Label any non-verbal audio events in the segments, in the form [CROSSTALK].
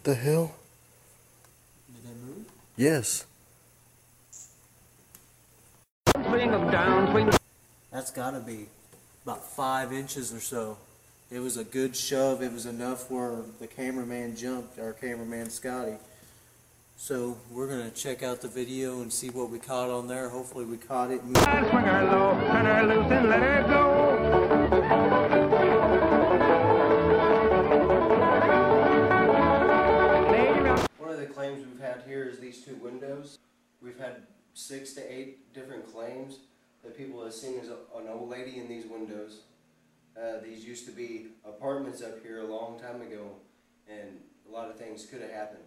What the hell? Did they move? Yes. That's got to be about five inches or so. It was a good shove. It was enough where the cameraman jumped, our cameraman Scotty. So we're going to check out the video and see what we caught on there. Hopefully we caught it. Had here is these two windows. We've had six to eight different claims that people have seen as a- an old lady in these windows. Uh, these used to be apartments up here a long time ago, and a lot of things could have happened.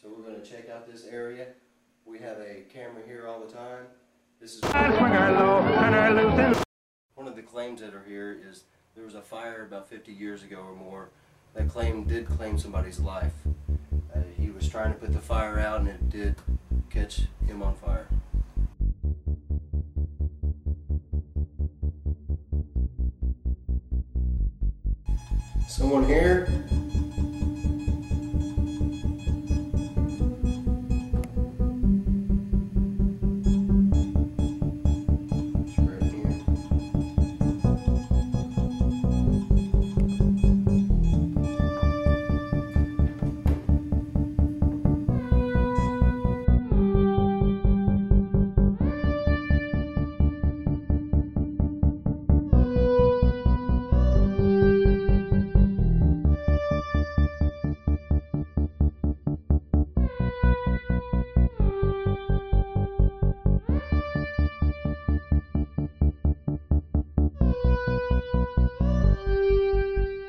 So we're going to check out this area. We have a camera here all the time. This is Swing her low, turn her loose and one of the claims that are here is there was a fire about 50 years ago or more. That claim did claim somebody's life. He was trying to put the fire out and it did catch him on fire. Someone here?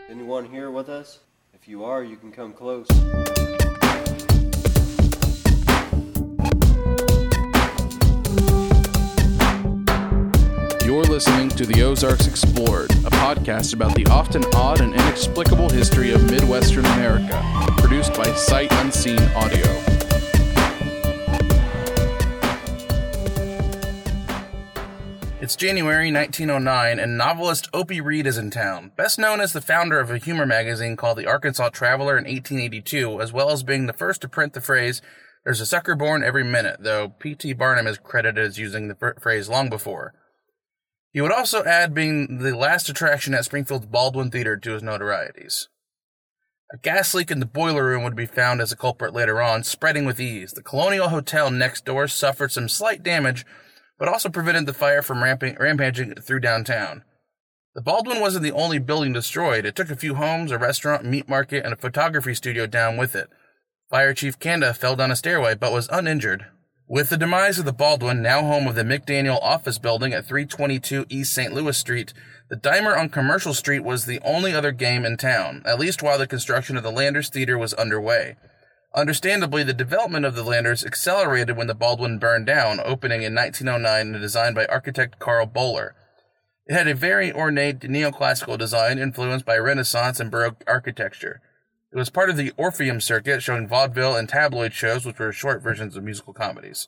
Anyone here with us? If you are, you can come close. You're listening to the Ozarks Explored, a podcast about the often odd and inexplicable history of Midwestern America, produced by Sight Unseen Audio. It's January 1909, and novelist Opie Read is in town. Best known as the founder of a humor magazine called the Arkansas Traveler in 1882, as well as being the first to print the phrase, There's a sucker born every minute, though P.T. Barnum is credited as using the phrase long before. He would also add being the last attraction at Springfield's Baldwin Theater to his notorieties. A gas leak in the boiler room would be found as a culprit later on, spreading with ease. The Colonial Hotel next door suffered some slight damage, but also prevented the fire from ramping, rampaging through downtown. The Baldwin wasn't the only building destroyed. It took a few homes, a restaurant, meat market, and a photography studio down with it. Fire Chief Kanda fell down a stairway but was uninjured. With the demise of the Baldwin, now home of the McDaniel office building at 322 East St. Louis Street, the Dimer on Commercial Street was the only other game in town, at least while the construction of the Landers Theater was underway. Understandably, the development of the Landers accelerated when the Baldwin burned down, opening in 1909 and designed by architect Carl Boller. It had a very ornate neoclassical design influenced by Renaissance and Baroque architecture. It was part of the Orpheum circuit, showing vaudeville and tabloid shows, which were short versions of musical comedies.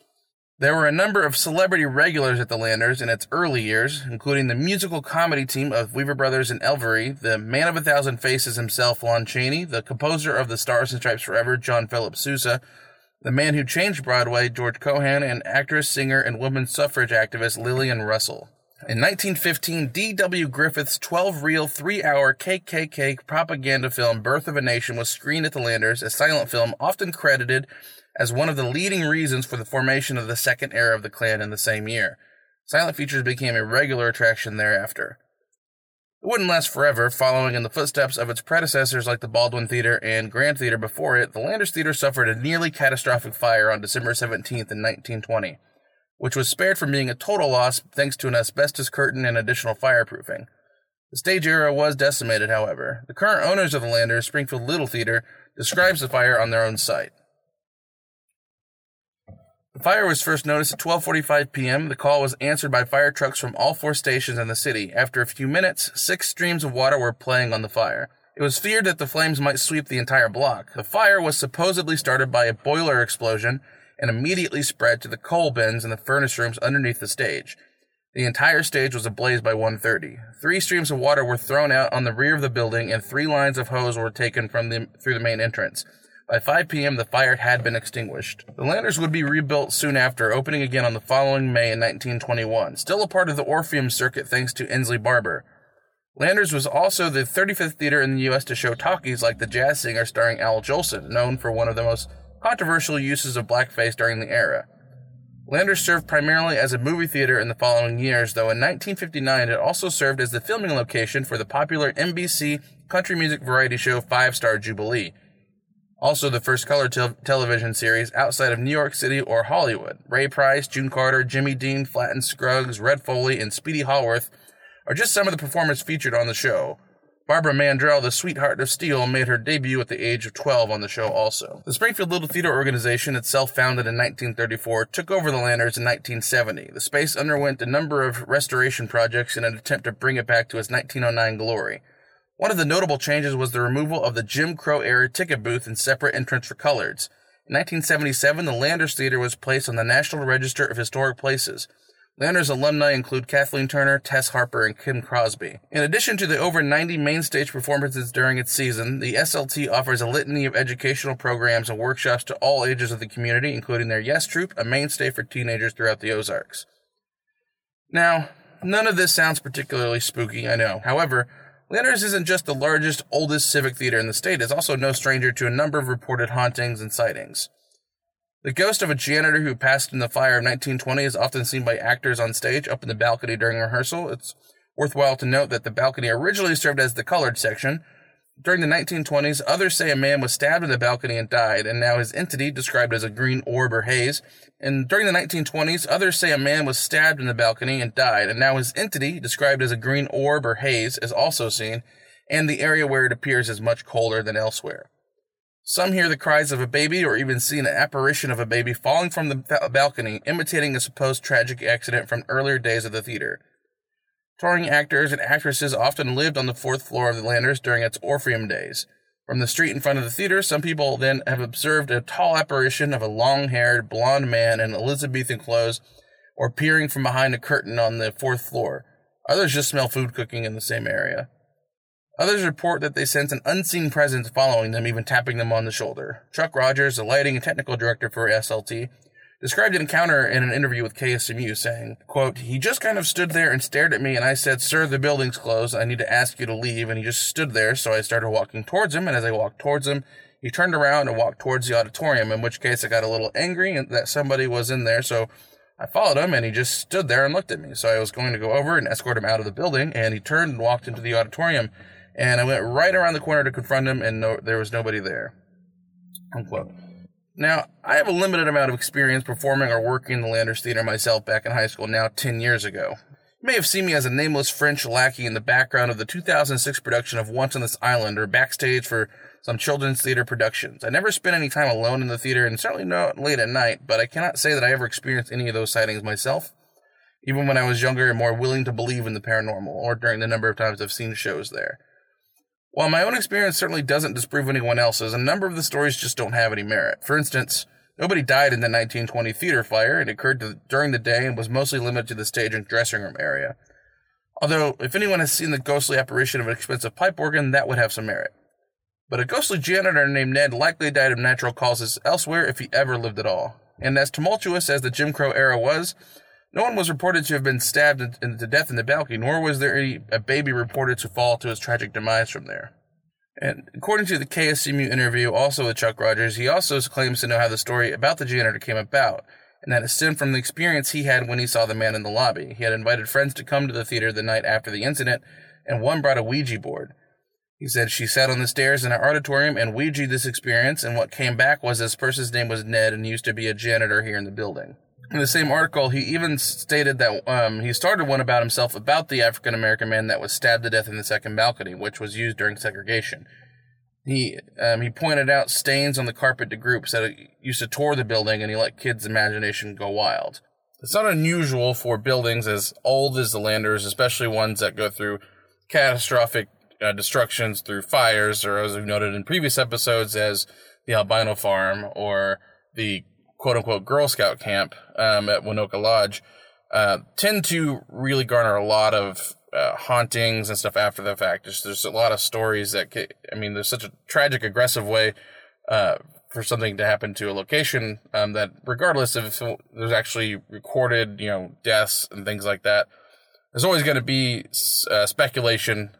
There were a number of celebrity regulars at the Landers in its early years, including the musical comedy team of Weaver Brothers and Elviry, the man of a thousand faces himself, Lon Chaney, the composer of the Stars and Stripes Forever, John Philip Sousa, the man who changed Broadway, George Cohan, and actress, singer, and women's suffrage activist Lillian Russell. In 1915, D.W. Griffith's 12 reel, three hour KKK propaganda film, Birth of a Nation, was screened at the Landers, a silent film often credited as one of the leading reasons for the formation of the second era of the Klan in the same year. Silent features became a regular attraction thereafter. It wouldn't last forever, following in the footsteps of its predecessors like the Baldwin Theater and Grand Theater before it, the Landers Theater suffered a nearly catastrophic fire on December 17th in 1920 which was spared from being a total loss thanks to an asbestos curtain and additional fireproofing. The stage area was decimated, however. The current owners of the Landers, Springfield Little Theater, describes the fire on their own site. The fire was first noticed at 12:45 p.m. The call was answered by fire trucks from all four stations in the city. After a few minutes, six streams of water were playing on the fire. It was feared that the flames might sweep the entire block. The fire was supposedly started by a boiler explosion and immediately spread to the coal bins in the furnace rooms underneath the stage. The entire stage was ablaze by 1:30. Three streams of water were thrown out on the rear of the building, and three lines of hose were taken from the through the main entrance. By 5 p.m., the fire had been extinguished. The Landers would be rebuilt soon after, opening again on the following May in 1921, still a part of the Orpheum circuit thanks to Inslee Barber. Landers was also the 35th theater in the U.S. to show talkies like The Jazz Singer starring Al Jolson, known for one of the most controversial uses of blackface during the era. Landers served primarily as a movie theater in the following years, though in 1959 it also served as the filming location for the popular NBC country music variety show Five Star Jubilee also the first color te- television series outside of New York City or Hollywood. Ray Price, June Carter, Jimmy Dean, Flatt and Scruggs, Red Foley, and Speedy Haworth are just some of the performers featured on the show. Barbara Mandrell, the sweetheart of steel, made her debut at the age of 12 on the show also. The Springfield Little Theater Organization, itself founded in 1934, took over the Landers in 1970. The space underwent a number of restoration projects in an attempt to bring it back to its 1909 glory. One of the notable changes was the removal of the Jim Crow era ticket booth and separate entrance for coloreds. In 1977, the Landers Theater was placed on the National Register of Historic Places. Landers alumni include Kathleen Turner, Tess Harper, and Kim Crosby. In addition to the over 90 main stage performances during its season, the SLT offers a litany of educational programs and workshops to all ages of the community, including their Yes Troop, a mainstay for teenagers throughout the Ozarks. Now, none of this sounds particularly spooky, I know. However, Landers isn't just the largest, oldest civic theater in the state, it's also no stranger to a number of reported hauntings and sightings. The ghost of a janitor who passed in the fire of 1920 is often seen by actors on stage up in the balcony during rehearsal. It's worthwhile to note that the balcony originally served as the colored section, during the 1920s, others say a man was stabbed in the balcony and died, and now his entity, described as a green orb or haze. And during the 1920s, others say a man was stabbed in the balcony and died, and now his entity, described as a green orb or haze, is also seen, and the area where it appears is much colder than elsewhere. Some hear the cries of a baby or even see an apparition of a baby falling from the balcony, imitating a supposed tragic accident from earlier days of the theater. Touring actors and actresses often lived on the fourth floor of the Landers during its Orpheum days. From the street in front of the theater, some people then have observed a tall apparition of a long haired, blond man in Elizabethan clothes or peering from behind a curtain on the fourth floor. Others just smell food cooking in the same area. Others report that they sense an unseen presence following them, even tapping them on the shoulder. Chuck Rogers, the lighting and technical director for SLT, described an encounter in an interview with KSMU saying, quote, he just kind of stood there and stared at me and I said, sir, the building's closed. I need to ask you to leave. And he just stood there. So I started walking towards him. And as I walked towards him, he turned around and walked towards the auditorium, in which case I got a little angry that somebody was in there. So I followed him and he just stood there and looked at me. So I was going to go over and escort him out of the building and he turned and walked into the auditorium and I went right around the corner to confront him and no, there was nobody there. Unquote. Now, I have a limited amount of experience performing or working in the Landers Theater myself back in high school now 10 years ago. You may have seen me as a nameless French lackey in the background of the 2006 production of Once on This Island or backstage for some children's theater productions. I never spent any time alone in the theater and certainly not late at night, but I cannot say that I ever experienced any of those sightings myself, even when I was younger and more willing to believe in the paranormal or during the number of times I've seen shows there. While my own experience certainly doesn't disprove anyone else's, a number of the stories just don't have any merit. For instance, nobody died in the 1920 theater fire. It occurred to, during the day and was mostly limited to the stage and dressing room area. Although, if anyone has seen the ghostly apparition of an expensive pipe organ, that would have some merit. But a ghostly janitor named Ned likely died of natural causes elsewhere if he ever lived at all. And as tumultuous as the Jim Crow era was, no one was reported to have been stabbed to death in the balcony, nor was there any, a baby reported to fall to his tragic demise from there. And according to the KSMU interview, also with Chuck Rogers, he also claims to know how the story about the janitor came about, and that it stemmed from the experience he had when he saw the man in the lobby. He had invited friends to come to the theater the night after the incident, and one brought a Ouija board. He said she sat on the stairs in our auditorium and Ouija this experience, and what came back was this person's name was Ned and used to be a janitor here in the building. In the same article, he even stated that um, he started one about himself about the African American man that was stabbed to death in the second balcony, which was used during segregation. He um, he pointed out stains on the carpet to groups that used to tour the building, and he let kids' imagination go wild. It's not unusual for buildings as old as the Landers, especially ones that go through catastrophic uh, destructions through fires, or as we've noted in previous episodes, as the albino farm or the quote unquote Girl Scout camp um, at Winoka Lodge. uh, tend to really garner a lot of uh, hauntings and stuff after the fact. There's, there's a lot of stories that, I mean, there's such a tragic, aggressive way uh, for something to happen to a location um, that, regardless of if there's actually recorded, you know, deaths and things like that, there's always going to be uh, speculation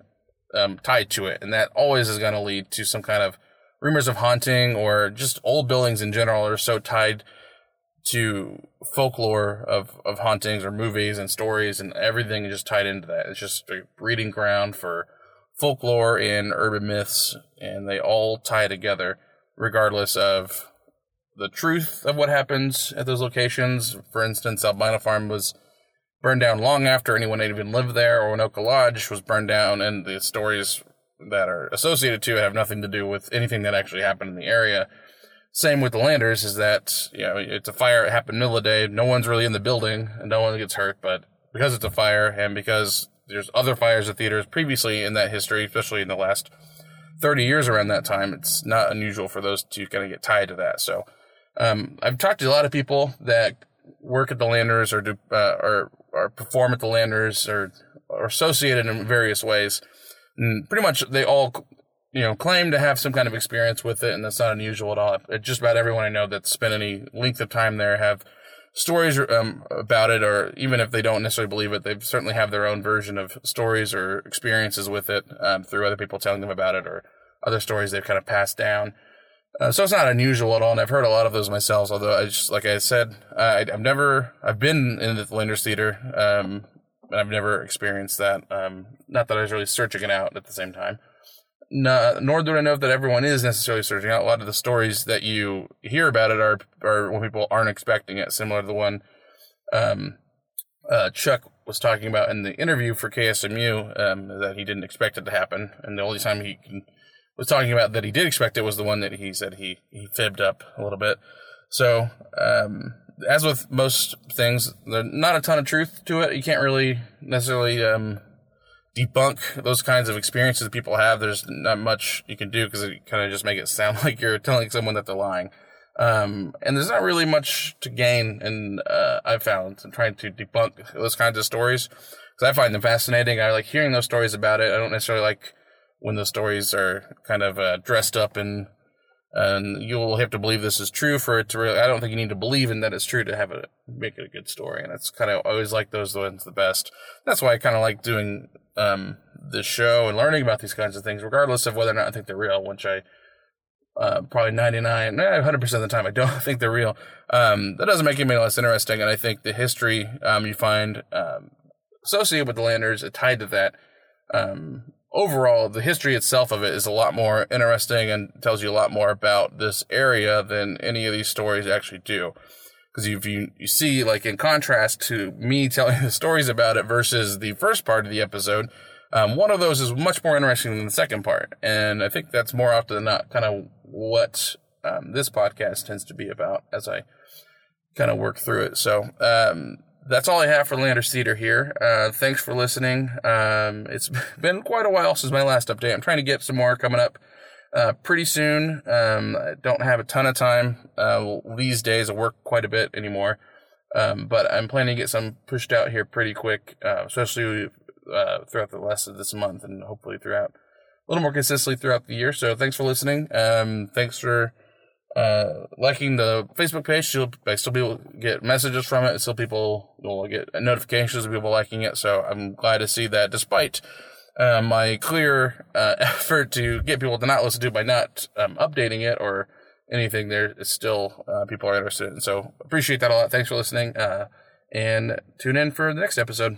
um, tied to it, and that always is going to lead to some kind of rumors of haunting or just old buildings in general are so tied to folklore of, of hauntings or movies and stories and everything just tied into that. It's just a breeding ground for folklore and urban myths, and they all tie together regardless of the truth of what happens at those locations. For instance, Albino Farm was burned down long after anyone had even lived there, or Winoka Lodge was burned down, and the stories that are associated to it have nothing to do with anything that actually happened in the area. Same with the Landers is that, you know, it's a fire, it happened middle of the day, no one's really in the building, and no one gets hurt, but because it's a fire, and because there's other fires at theaters previously in that history, especially in the last 30 years around that time, it's not unusual for those to kind of get tied to that. So, um, I've talked to a lot of people that work at the Landers or do, uh, or, or perform at the Landers or, are associated in various ways. And pretty much they all, you know, claim to have some kind of experience with it, and that's not unusual at all. Just about everyone I know that's spent any length of time there have stories um, about it, or even if they don't necessarily believe it, they certainly have their own version of stories or experiences with it um, through other people telling them about it or other stories they've kind of passed down. Uh, so it's not unusual at all, and I've heard a lot of those myself. Although I just, like I said, I, have never, I've been in the Landers Theater, um, and I've never experienced that. Um, not that I was really searching it out at the same time. No, nor do I know that everyone is necessarily searching out. A lot of the stories that you hear about it are are when people aren't expecting it. Similar to the one um, uh, Chuck was talking about in the interview for KSMU, um, that he didn't expect it to happen, and the only time he was talking about that he did expect it was the one that he said he he fibbed up a little bit. So, um, as with most things, there's not a ton of truth to it. You can't really necessarily um, debunk those kinds of experiences that people have. There's not much you can do because it kind of just make it sound [LAUGHS] like you're telling someone that they're lying. Um, and there's not really much to gain, and uh, I've found in trying to debunk those kinds of stories because I find them fascinating. I like hearing those stories about it. I don't necessarily like when the stories are kind of uh, dressed up and and you'll have to believe this is true for it to really. I don't think you need to believe in that it's true to have it make it a good story, and it's kind of always like those ones the best. That's why I kind of like doing um show and learning about these kinds of things, regardless of whether or not I think they're real. Which I uh, probably 99, 100% of the time I don't [LAUGHS] think they're real. Um, that doesn't make it any less interesting, and I think the history um, you find um, associated with the Landers, tied to that, um, overall, the history itself of it is a lot more interesting and tells you a lot more about this area than any of these stories actually do. Because you, you see, like in contrast to me [LAUGHS] telling the stories about it versus the first part of the episode, um, one of those is much more interesting than the second part. And I think that's more often than not kind of what um, this podcast tends to be about as I kind of work through it. So, um, that's all I have for Landers Theater here. Uh, thanks for listening. Um, it's [LAUGHS] been quite a while since my last update. I'm trying to get some more coming up uh, pretty soon. Um, I don't have a ton of time uh, these days. I work quite a bit anymore, um, but I'm planning to get some pushed out here pretty quick, uh, especially uh, throughout the rest of this month and hopefully throughout a little more consistently throughout the year. So thanks for listening. Um, thanks for uh, liking the Facebook page. I still people get messages from it. Still, people will get notifications of people liking it. So I'm glad to see that, despite uh, my clear uh, [LAUGHS] effort to get people to not listen to it by not um, updating it or anything, there is still uh, people are interested in. So appreciate that a lot. Thanks for listening, uh, and tune in for the next episode.